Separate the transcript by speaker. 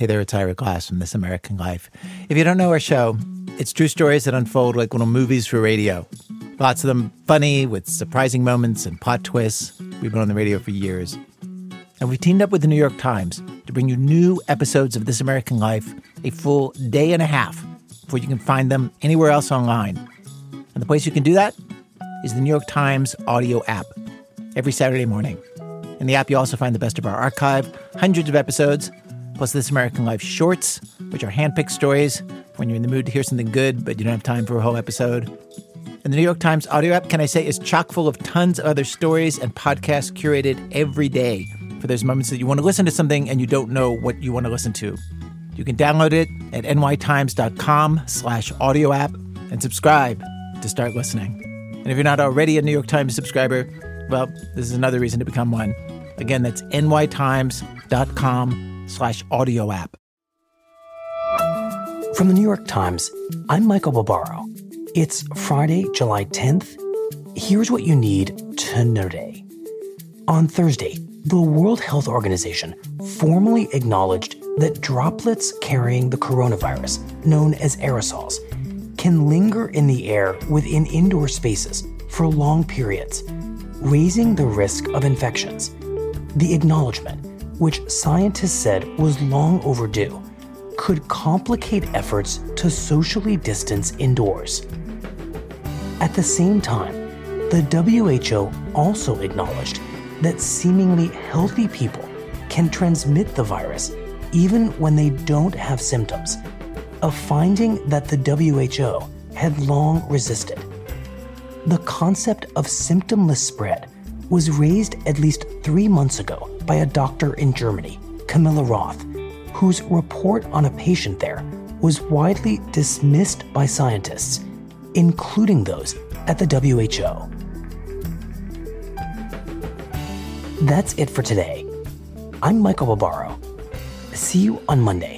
Speaker 1: Hey there, it's Ira Glass from This American Life. If you don't know our show, it's true stories that unfold like little movies for radio. Lots of them funny, with surprising moments and plot twists. We've been on the radio for years. And we've teamed up with the New York Times to bring you new episodes of This American Life a full day and a half before you can find them anywhere else online. And the place you can do that is the New York Times audio app every Saturday morning. In the app, you also find the best of our archive, hundreds of episodes, plus This American Life shorts, which are handpicked stories when you're in the mood to hear something good, but you don't have time for a whole episode. And the New York Times audio app, can I say, is chock full of tons of other stories and podcasts curated every day for those moments that you want to listen to something and you don't know what you want to listen to. You can download it at nytimes.com slash audio app and subscribe to start listening. And if you're not already a New York Times subscriber, well, this is another reason to become one. Again, that's nytimes.com slash audio app.
Speaker 2: From the New York Times, I'm Michael Barbaro. It's Friday, July 10th. Here's what you need to know today. On Thursday, the World Health Organization formally acknowledged that droplets carrying the coronavirus, known as aerosols, can linger in the air within indoor spaces for long periods, raising the risk of infections. The acknowledgement which scientists said was long overdue, could complicate efforts to socially distance indoors. At the same time, the WHO also acknowledged that seemingly healthy people can transmit the virus even when they don't have symptoms, a finding that the WHO had long resisted. The concept of symptomless spread was raised at least three months ago by a doctor in Germany, Camilla Rothe, whose report on a patient there was widely dismissed by scientists, including those at the WHO. That's it for today. I'm Michael Barbaro. See you on Monday.